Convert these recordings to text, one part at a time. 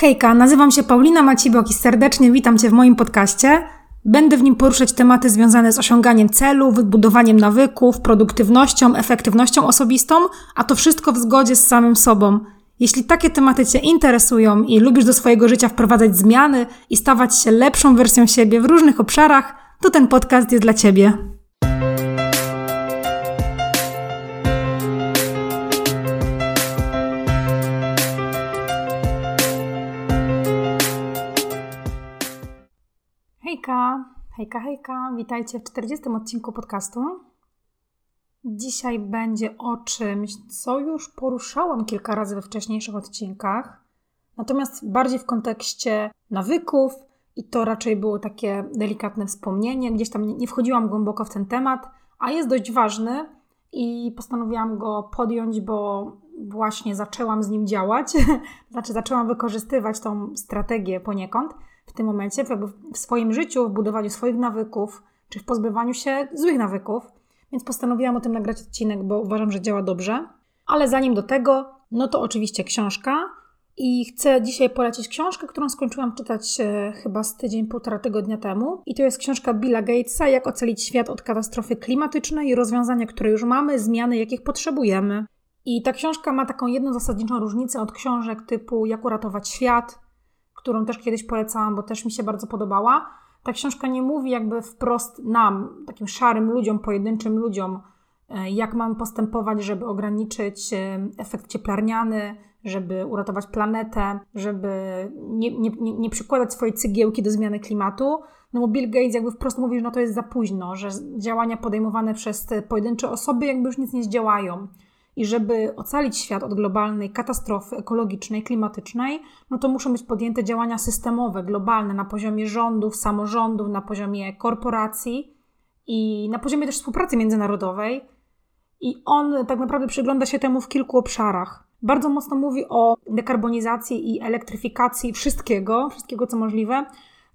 Hejka, nazywam się Paulina Macibok i serdecznie witam Cię w moim podcaście. Będę w nim poruszać tematy związane z osiąganiem celów, budowaniem nawyków, produktywnością, efektywnością osobistą, a to wszystko w zgodzie z samym sobą. Jeśli takie tematy Cię interesują i lubisz do swojego życia wprowadzać zmiany i stawać się lepszą wersją siebie w różnych obszarach, to ten podcast jest dla Ciebie. Hejka, hejka, hejka, witajcie w 40 odcinku podcastu. Dzisiaj będzie o czymś, co już poruszałam kilka razy we wcześniejszych odcinkach, natomiast bardziej w kontekście nawyków i to raczej było takie delikatne wspomnienie, gdzieś tam nie wchodziłam głęboko w ten temat, a jest dość ważny i postanowiłam go podjąć, bo właśnie zaczęłam z nim działać, znaczy zaczęłam wykorzystywać tą strategię poniekąd w tym momencie, w swoim życiu, w budowaniu swoich nawyków, czy w pozbywaniu się złych nawyków. Więc postanowiłam o tym nagrać odcinek, bo uważam, że działa dobrze. Ale zanim do tego, no to oczywiście książka. I chcę dzisiaj polecić książkę, którą skończyłam czytać e, chyba z tydzień, półtora tygodnia temu. I to jest książka Billa Gatesa, Jak ocalić świat od katastrofy klimatycznej rozwiązania, które już mamy, zmiany, jakich potrzebujemy. I ta książka ma taką jedną zasadniczą różnicę od książek typu Jak uratować świat, którą też kiedyś polecałam, bo też mi się bardzo podobała. Ta książka nie mówi jakby wprost nam, takim szarym ludziom, pojedynczym ludziom, e, jak mamy postępować, żeby ograniczyć e, efekt cieplarniany, żeby uratować planetę, żeby nie, nie, nie przykładać swojej cygiełki do zmiany klimatu. No bo Bill Gates jakby wprost mówi, że no to jest za późno, że działania podejmowane przez pojedyncze osoby jakby już nic nie zdziałają i żeby ocalić świat od globalnej katastrofy ekologicznej, klimatycznej, no to muszą być podjęte działania systemowe, globalne na poziomie rządów, samorządów, na poziomie korporacji i na poziomie też współpracy międzynarodowej. I on tak naprawdę przygląda się temu w kilku obszarach. Bardzo mocno mówi o dekarbonizacji i elektryfikacji wszystkiego, wszystkiego co możliwe,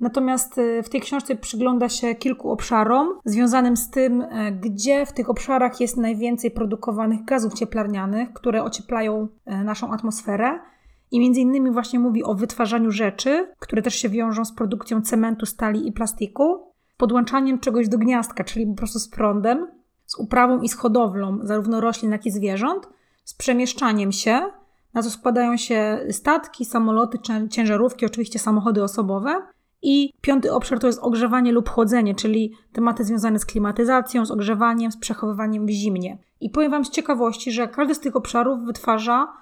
Natomiast y, w tej książce przygląda się kilku obszarom związanym z tym, y, gdzie w tych obszarach jest najwięcej produkowanych gazów cieplarnianych, które ocieplają y, naszą atmosferę. I między innymi właśnie mówi o wytwarzaniu rzeczy, które też się wiążą z produkcją cementu, stali i plastiku, podłączaniem czegoś do gniazdka, czyli po prostu z prądem, z uprawą i z hodowlą zarówno roślin, jak i zwierząt, z przemieszczaniem się, na co składają się statki, samoloty, ciężarówki, oczywiście samochody osobowe, i piąty obszar to jest ogrzewanie lub chłodzenie, czyli tematy związane z klimatyzacją, z ogrzewaniem, z przechowywaniem w zimnie. I powiem Wam z ciekawości, że każdy z tych obszarów wytwarza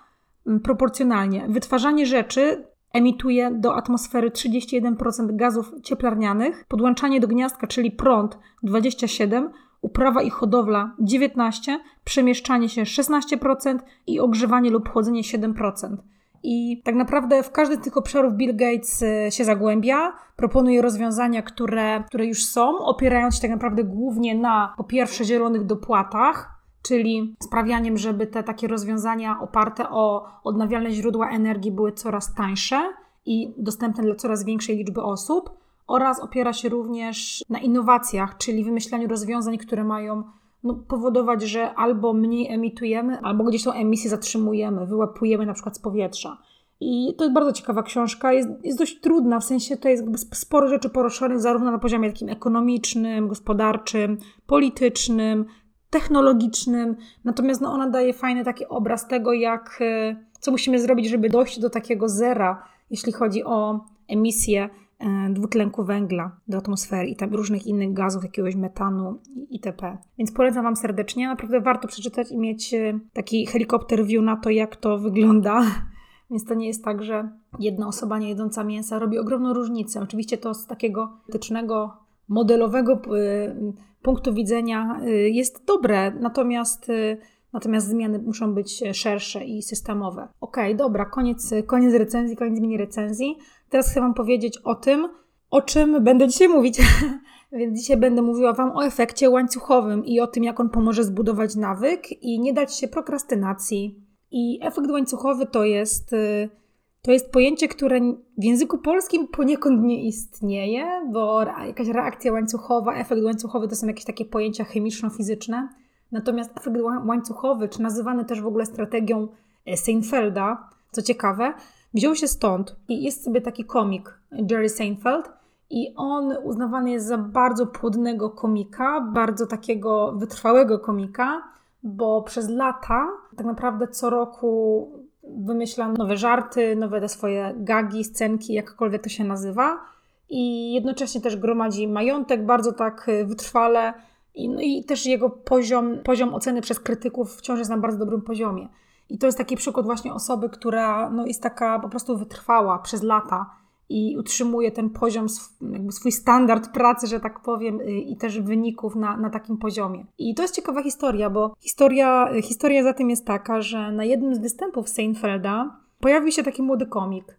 mm, proporcjonalnie. Wytwarzanie rzeczy emituje do atmosfery 31% gazów cieplarnianych, podłączanie do gniazdka, czyli prąd 27%, uprawa i hodowla 19%, przemieszczanie się 16% i ogrzewanie lub chłodzenie 7%. I tak naprawdę w każdy z tych obszarów Bill Gates y, się zagłębia, proponuje rozwiązania, które, które już są, opierając się tak naprawdę głównie na po pierwsze zielonych dopłatach, czyli sprawianiem, żeby te takie rozwiązania oparte o odnawialne źródła energii były coraz tańsze i dostępne dla coraz większej liczby osób, oraz opiera się również na innowacjach, czyli wymyślaniu rozwiązań, które mają no, powodować, że albo mniej emitujemy, albo gdzieś tą emisję zatrzymujemy, wyłapujemy na przykład z powietrza. I to jest bardzo ciekawa książka, jest, jest dość trudna, w sensie to jest sporo rzeczy poruszonych zarówno na poziomie takim ekonomicznym, gospodarczym, politycznym, technologicznym, natomiast no, ona daje fajny taki obraz tego, jak, e, co musimy zrobić, żeby dojść do takiego zera, jeśli chodzi o emisję dwutlenku węgla do atmosfery i tam różnych innych gazów, jakiegoś metanu itp. Więc polecam Wam serdecznie. Naprawdę warto przeczytać i mieć e, taki helikopter view na to, jak to wygląda. Więc to nie jest tak, że jedna osoba nie jedząca mięsa robi ogromną różnicę. Oczywiście to z takiego etycznego, modelowego e, punktu widzenia jest dobre, natomiast Natomiast zmiany muszą być szersze i systemowe. Ok, dobra, koniec, koniec recenzji, koniec mini recenzji. Teraz chcę Wam powiedzieć o tym, o czym będę dzisiaj mówić. Więc dzisiaj będę mówiła Wam o efekcie łańcuchowym i o tym, jak on pomoże zbudować nawyk i nie dać się prokrastynacji. I efekt łańcuchowy to jest, y, to jest pojęcie, które w języku polskim poniekąd nie istnieje, bo jakaś reakcja łańcuchowa, efekt łańcuchowy to są jakieś takie pojęcia chemiczno-fizyczne. Natomiast efekt łańcuchowy, czy nazywany też w ogóle strategią e, Seinfelda, co ciekawe, wziął się stąd i jest sobie taki komik Jerry Seinfeld i on uznawany jest za bardzo płodnego komika, bardzo takiego wytrwałego komika, bo przez lata tak naprawdę co roku wymyśla nowe żarty, nowe te swoje gagi, scenki, jakkolwiek to się nazywa i jednocześnie też gromadzi majątek bardzo tak wytrwale i, no i też jego poziom, poziom oceny przez krytyków wciąż jest na bardzo dobrym poziomie. I to jest taki przykład właśnie osoby, która no, jest taka po prostu wytrwała przez lata i utrzymuje ten poziom, swój standard pracy, że tak powiem, y, i też wyników na, na takim poziomie. I to jest ciekawa historia, bo historia, historia za tym jest taka, że na jednym z występów Seinfelda pojawił się taki młody komik.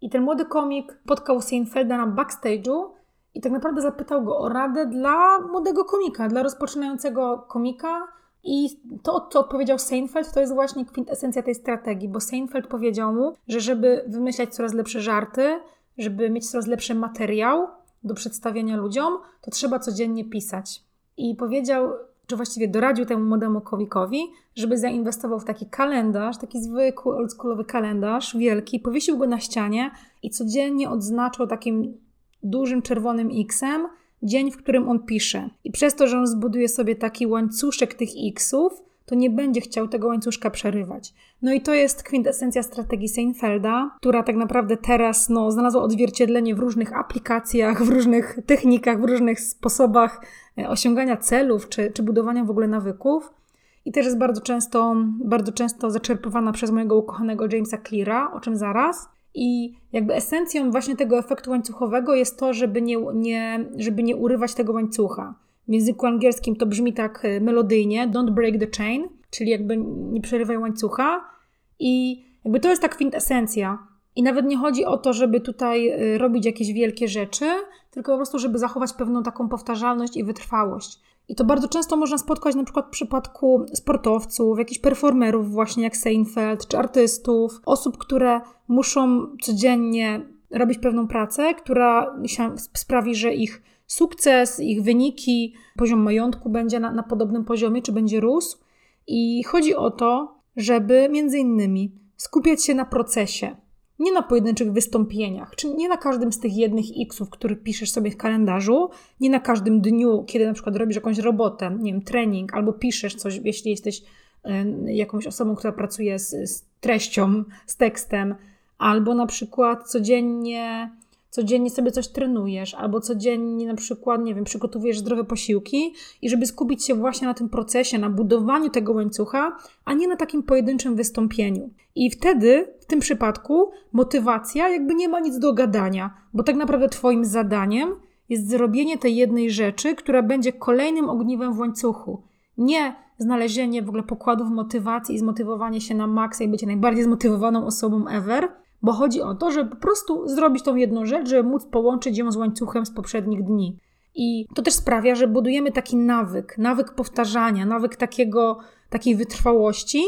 I ten młody komik spotkał Seinfelda na backstage'u i tak naprawdę zapytał go o radę dla młodego komika, dla rozpoczynającego komika. I to, co odpowiedział Seinfeld, to jest właśnie kwintesencja tej strategii, bo Seinfeld powiedział mu, że żeby wymyślać coraz lepsze żarty, żeby mieć coraz lepszy materiał do przedstawienia ludziom, to trzeba codziennie pisać. I powiedział, czy właściwie doradził temu młodemu komikowi, żeby zainwestował w taki kalendarz, taki zwykły, oldschoolowy kalendarz, wielki, powiesił go na ścianie i codziennie odznaczał takim dużym czerwonym X-em dzień, w którym on pisze. I przez to, że on zbuduje sobie taki łańcuszek tych X-ów, to nie będzie chciał tego łańcuszka przerywać. No i to jest kwintesencja strategii Seinfelda, która tak naprawdę teraz no, znalazła odzwierciedlenie w różnych aplikacjach, w różnych technikach, w różnych sposobach e, osiągania celów czy, czy budowania w ogóle nawyków. I też jest bardzo często, bardzo często zaczerpywana przez mojego ukochanego Jamesa Cleara, o czym zaraz. I jakby esencją właśnie tego efektu łańcuchowego jest to, żeby nie, nie, żeby nie urywać tego łańcucha. W języku angielskim to brzmi tak e, melodyjnie, don't break the chain, czyli jakby nie przerywaj łańcucha. I jakby to jest ta kwintesencja. I nawet nie chodzi o to, żeby tutaj e, robić jakieś wielkie rzeczy, tylko po prostu, żeby zachować pewną taką powtarzalność i wytrwałość. I to bardzo często można spotkać na przykład w przypadku sportowców, jakichś performerów właśnie jak Seinfeld, czy artystów, osób, które muszą codziennie robić pewną pracę, która sprawi, że ich sukces, ich wyniki, poziom majątku będzie na, na podobnym poziomie, czy będzie rósł. I chodzi o to, żeby między innymi skupiać się na procesie, nie na pojedynczych wystąpieniach, czyli nie na każdym z tych jednych xów, który piszesz sobie w kalendarzu, nie na każdym dniu, kiedy na przykład robisz jakąś robotę, nie wiem, trening, albo piszesz coś, jeśli jesteś jakąś osobą, która pracuje z, z treścią, z tekstem, albo na przykład codziennie codziennie sobie coś trenujesz, albo codziennie na przykład, nie wiem, przygotowujesz zdrowe posiłki i żeby skupić się właśnie na tym procesie, na budowaniu tego łańcucha, a nie na takim pojedynczym wystąpieniu. I wtedy, w tym przypadku, motywacja jakby nie ma nic do gadania, bo tak naprawdę Twoim zadaniem jest zrobienie tej jednej rzeczy, która będzie kolejnym ogniwem w łańcuchu. Nie znalezienie w ogóle pokładów motywacji i zmotywowanie się na maksa i bycie najbardziej zmotywowaną osobą ever, bo chodzi o to, żeby po prostu zrobić tą jedną rzecz, żeby móc połączyć ją z łańcuchem z poprzednich dni. I to też sprawia, że budujemy taki nawyk, nawyk powtarzania, nawyk takiego, takiej wytrwałości.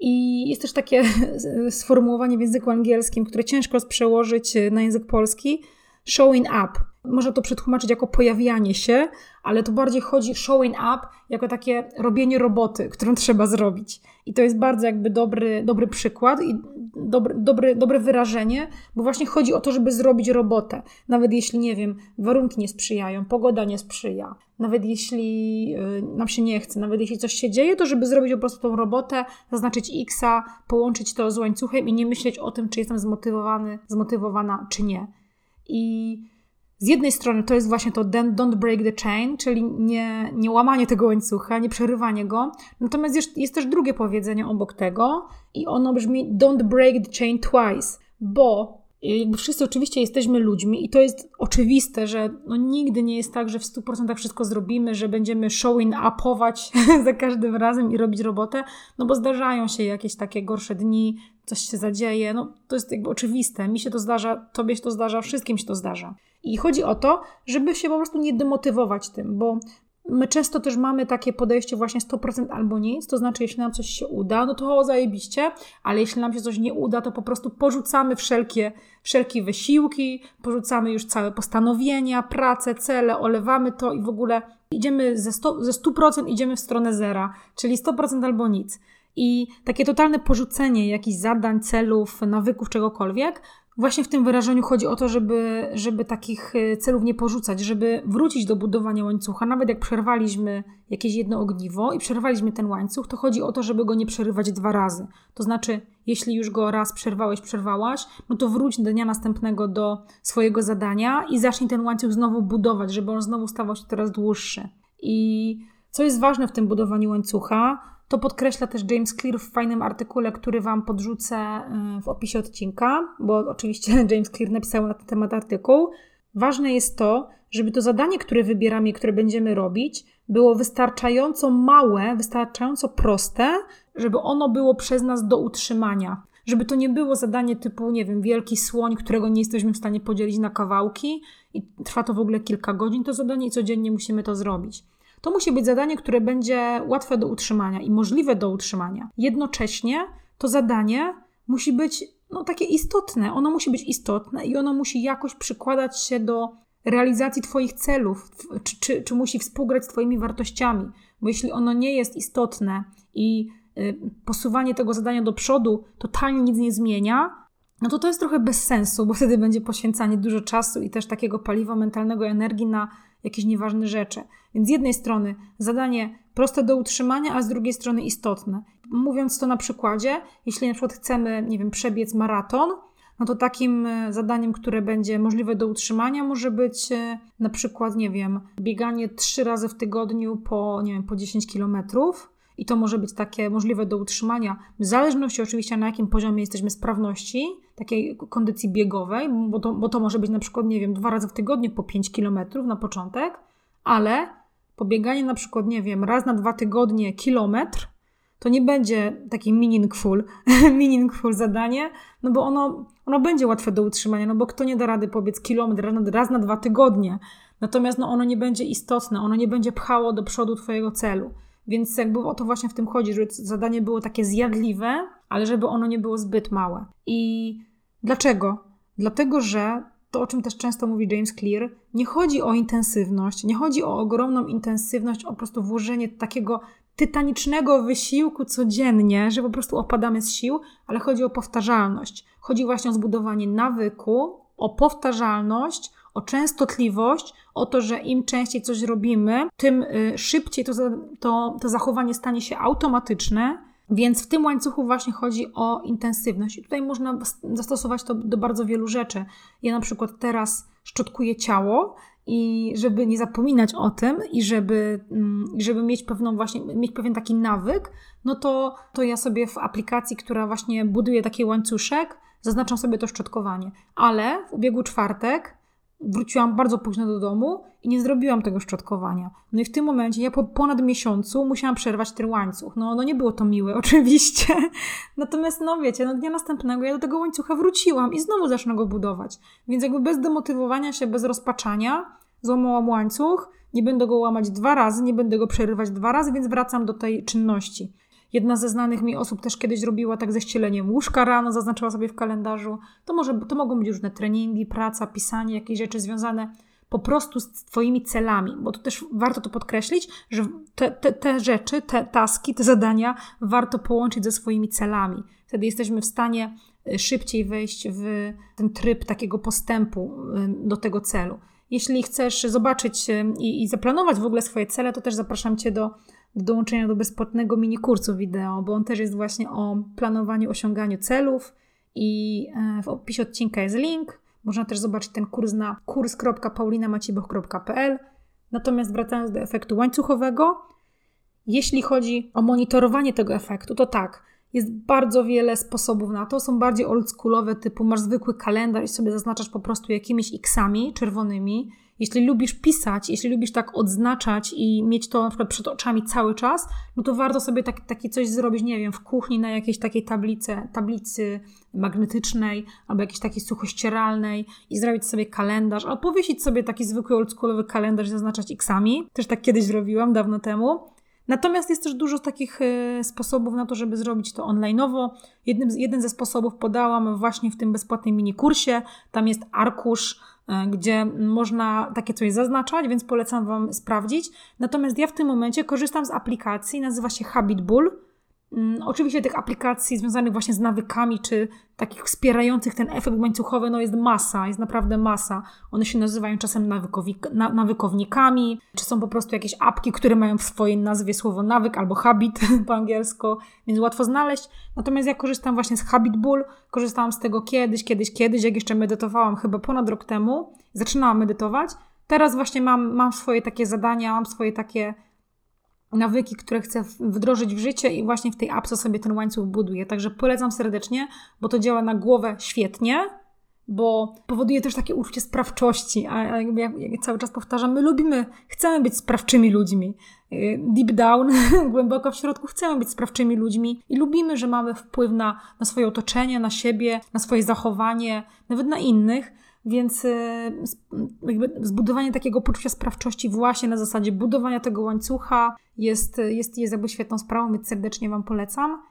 I jest też takie sformułowanie w języku angielskim, które ciężko jest przełożyć na język polski, showing up. Można to przetłumaczyć jako pojawianie się, ale to bardziej chodzi showing up jako takie robienie roboty, którą trzeba zrobić. I to jest bardzo jakby dobry, dobry przykład i dobry, dobry, dobre wyrażenie, bo właśnie chodzi o to, żeby zrobić robotę. Nawet jeśli, nie wiem, warunki nie sprzyjają, pogoda nie sprzyja, nawet jeśli yy, nam się nie chce, nawet jeśli coś się dzieje, to żeby zrobić po prostu tą robotę, zaznaczyć X-a, połączyć to z łańcuchem i nie myśleć o tym, czy jestem zmotywowany, zmotywowana, czy nie. I z jednej strony to jest właśnie to don't break the chain, czyli nie, nie łamanie tego łańcucha, nie przerywanie go. Natomiast jest, jest też drugie powiedzenie obok tego i ono brzmi don't break the chain twice, bo jakby wszyscy oczywiście jesteśmy ludźmi i to jest oczywiste, że no nigdy nie jest tak, że w 100% wszystko zrobimy, że będziemy showing upować za każdym razem i robić robotę, no bo zdarzają się jakieś takie gorsze dni, coś się zadzieje, no to jest jakby oczywiste. Mi się to zdarza, tobie się to zdarza, wszystkim się to zdarza. I chodzi o to, żeby się po prostu nie demotywować tym, bo My często też mamy takie podejście właśnie 100% albo nic, to znaczy jeśli nam coś się uda, no to zajebiście, ale jeśli nam się coś nie uda, to po prostu porzucamy wszelkie, wszelkie wysiłki, porzucamy już całe postanowienia, pracę, cele, olewamy to i w ogóle idziemy ze 100%, ze 100% idziemy w stronę zera, czyli 100% albo nic. I takie totalne porzucenie jakichś zadań, celów, nawyków, czegokolwiek, Właśnie w tym wyrażeniu chodzi o to, żeby, żeby takich y, celów nie porzucać, żeby wrócić do budowania łańcucha. Nawet jak przerwaliśmy jakieś jedno ogniwo i przerwaliśmy ten łańcuch, to chodzi o to, żeby go nie przerywać dwa razy. To znaczy, jeśli już go raz przerwałeś, przerwałaś, no to wróć do dnia następnego do swojego zadania i zacznij ten łańcuch znowu budować, żeby on znowu stawał się coraz dłuższy. I co jest ważne w tym budowaniu łańcucha, to podkreśla też James Clear w fajnym artykule, który Wam podrzucę y, w opisie odcinka, bo oczywiście James Clear napisał na ten temat artykuł. Ważne jest to, żeby to zadanie, które wybieramy, które będziemy robić, było wystarczająco małe, wystarczająco proste, żeby ono było przez nas do utrzymania. Żeby to nie było zadanie typu, nie wiem, wielki słoń, którego nie jesteśmy w stanie podzielić na kawałki i trwa to w ogóle kilka godzin, to zadanie i codziennie musimy to zrobić. To musi być zadanie, które będzie łatwe do utrzymania i możliwe do utrzymania. Jednocześnie to zadanie musi być no, takie istotne. Ono musi być istotne i ono musi jakoś przykładać się do realizacji Twoich celów, czy, czy, czy musi współgrać z Twoimi wartościami. Bo jeśli ono nie jest istotne i y, posuwanie tego zadania do przodu totalnie nic nie zmienia, no to to jest trochę bez sensu, bo wtedy będzie poświęcanie dużo czasu i też takiego paliwa mentalnego, energii na jakieś nieważne rzeczy. Więc z jednej strony zadanie proste do utrzymania, a z drugiej strony istotne. Mówiąc to na przykładzie, jeśli na przykład chcemy, nie wiem, przebiec maraton, no to takim e, zadaniem, które będzie możliwe do utrzymania, może być e, na przykład, nie wiem, bieganie trzy razy w tygodniu po, nie wiem, po 10 kilometrów. I to może być takie możliwe do utrzymania, w zależności oczywiście na jakim poziomie jesteśmy sprawności, takiej kondycji biegowej, bo to, bo to może być na przykład, nie wiem, dwa razy w tygodniu po 5 kilometrów na początek, ale pobieganie na przykład, nie wiem, raz na dwa tygodnie kilometr, to nie będzie takie meaningful, meaningful zadanie, no bo ono, ono będzie łatwe do utrzymania, no bo kto nie da rady pobiec kilometr raz na, raz na dwa tygodnie, natomiast no ono nie będzie istotne, ono nie będzie pchało do przodu twojego celu. Więc jakby o to właśnie w tym chodzi, żeby zadanie było takie zjadliwe, ale żeby ono nie było zbyt małe. I dlaczego? Dlatego, że to, o czym też często mówi James Clear, nie chodzi o intensywność, nie chodzi o ogromną intensywność, o po prostu włożenie takiego tytanicznego wysiłku codziennie, że po prostu opadamy z sił, ale chodzi o powtarzalność. Chodzi właśnie o zbudowanie nawyku, o powtarzalność, o częstotliwość, o to, że im częściej coś robimy, tym y, szybciej to, to, to zachowanie stanie się automatyczne. Więc w tym łańcuchu właśnie chodzi o intensywność. I tutaj można zastosować to do bardzo wielu rzeczy. Ja na przykład teraz szczotkuję ciało i żeby nie zapominać o tym i żeby, mm, żeby mieć pewną właśnie, mieć pewien taki nawyk, no to, to ja sobie w aplikacji, która właśnie buduje taki łańcuszek, zaznaczam sobie to szczotkowanie. Ale w ubiegły czwartek wróciłam bardzo późno do domu i nie zrobiłam tego szczotkowania. No i w tym momencie ja po ponad miesiącu musiałam przerwać ten łańcuch. No, no nie było to miłe, oczywiście. Natomiast, no wiecie, no dnia następnego ja do tego łańcucha wróciłam i znowu zacznę go budować. Więc jakby bez demotywowania się, bez rozpaczania złamałam łańcuch, nie będę go łamać dwa razy, nie będę go przerywać dwa razy, więc wracam do tej czynności. Jedna ze znanych mi osób też kiedyś robiła tak ze ścieleniem łóżka rano, zaznaczyła sobie w kalendarzu. To, może, to mogą być różne treningi, praca, pisanie, jakieś rzeczy związane po prostu z Twoimi celami, bo to też warto to podkreślić, że te, te, te rzeczy, te taski, te zadania warto połączyć ze swoimi celami. Wtedy jesteśmy w stanie y, szybciej wejść w ten tryb takiego postępu y, do tego celu. Jeśli chcesz zobaczyć y, i, i zaplanować w ogóle swoje cele, to też zapraszam Cię do do dołączenia do bezpłatnego mini kursu wideo, bo on też jest właśnie o planowaniu, osiąganiu celów i e, w opisie odcinka jest link. Można też zobaczyć ten kurs na kurs.paulinamacieboch.pl. Natomiast wracając do efektu łańcuchowego, jeśli chodzi o monitorowanie tego efektu, to tak, jest bardzo wiele sposobów na to. Są bardziej oldschoolowe, typu masz zwykły kalendarz i sobie zaznaczasz po prostu jakimiś xami czerwonymi jeśli lubisz pisać, jeśli lubisz tak odznaczać i mieć to na przykład przed oczami cały czas, no to warto sobie tak, takie coś zrobić, nie wiem, w kuchni na jakiejś takiej tablicy, tablicy magnetycznej albo jakiejś takiej suchościeralnej i zrobić sobie kalendarz, albo powiesić sobie taki zwykły oldschoolowy kalendarz i zaznaczać xami. Też tak kiedyś zrobiłam, dawno temu. Natomiast jest też dużo takich y, sposobów na to, żeby zrobić to online'owo. Jeden ze sposobów podałam właśnie w tym bezpłatnym mini kursie. Tam jest arkusz E, gdzie można takie coś zaznaczać, więc polecam Wam sprawdzić. Natomiast ja w tym momencie korzystam z aplikacji, nazywa się Habitbull. Mm, oczywiście tych aplikacji związanych właśnie z nawykami, czy takich wspierających ten efekt łańcuchowy, no jest masa, jest naprawdę masa. One się nazywają czasem na, nawykownikami, czy są po prostu jakieś apki, które mają w swojej nazwie słowo nawyk albo habit po angielsku, więc łatwo znaleźć. Natomiast ja korzystam właśnie z Habit Bull, korzystałam z tego kiedyś, kiedyś, kiedyś, jak jeszcze medytowałam, chyba ponad rok temu, zaczynałam medytować. Teraz właśnie mam, mam swoje takie zadania, mam swoje takie nawyki, które chcę wdrożyć w życie i właśnie w tej apce sobie ten łańcuch buduję. Także polecam serdecznie, bo to działa na głowę świetnie, bo powoduje też takie uczucie sprawczości. A jak, jak cały czas powtarzam, my lubimy, chcemy być sprawczymi ludźmi. Y, deep down, głęboko w środku, chcemy być sprawczymi ludźmi i lubimy, że mamy wpływ na, na swoje otoczenie, na siebie, na swoje zachowanie, nawet na innych. Więc y, zbudowanie takiego poczucia sprawczości właśnie na zasadzie budowania tego łańcucha jest, jest, jest jakby świetną sprawą, więc serdecznie Wam polecam.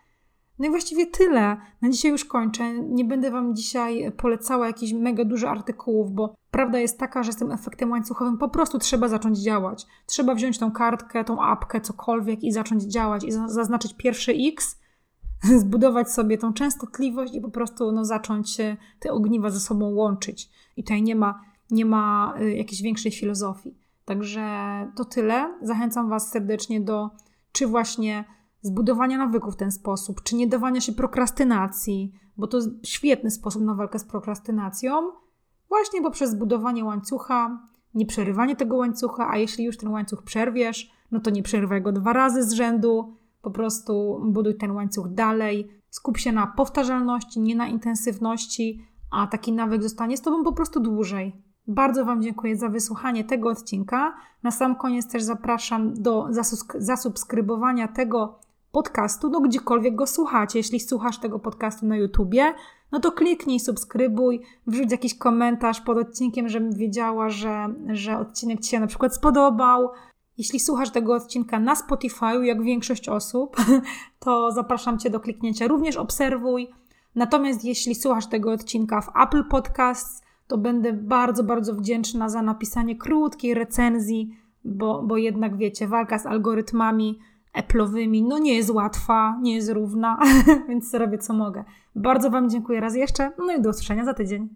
No i właściwie tyle. Na dzisiaj już kończę. Nie będę Wam dzisiaj polecała jakichś mega dużych artykułów, bo prawda jest taka, że z tym efektem łańcuchowym po prostu trzeba zacząć działać. Trzeba wziąć tą kartkę, tą apkę, cokolwiek i zacząć działać i zaznaczyć pierwszy X zbudować sobie tą częstotliwość i po prostu no, zacząć te ogniwa ze sobą łączyć. I tutaj nie ma, nie ma y, jakiejś większej filozofii. Także to tyle. Zachęcam Was serdecznie do czy właśnie zbudowania nawyków w ten sposób, czy nie dawania się prokrastynacji, bo to świetny sposób na walkę z prokrastynacją, właśnie poprzez zbudowanie łańcucha, nie przerywanie tego łańcucha, a jeśli już ten łańcuch przerwiesz, no to nie przerywaj go dwa razy z rzędu, po prostu buduj ten łańcuch dalej, skup się na powtarzalności, nie na intensywności, a taki nawyk zostanie z Tobą po prostu dłużej. Bardzo Wam dziękuję za wysłuchanie tego odcinka. Na sam koniec też zapraszam do zasubskrybowania tego podcastu, no gdziekolwiek go słuchacie. Jeśli słuchasz tego podcastu na YouTubie, no to kliknij, subskrybuj, wrzuć jakiś komentarz pod odcinkiem, żebym wiedziała, że, że odcinek Ci się na przykład spodobał. Jeśli słuchasz tego odcinka na Spotify, jak większość osób, to zapraszam Cię do kliknięcia. Również obserwuj. Natomiast jeśli słuchasz tego odcinka w Apple Podcasts, to będę bardzo, bardzo wdzięczna za napisanie krótkiej recenzji, bo, bo jednak wiecie, walka z algorytmami Apple'owymi no nie jest łatwa, nie jest równa, więc robię co mogę. Bardzo Wam dziękuję raz jeszcze, no i do usłyszenia za tydzień.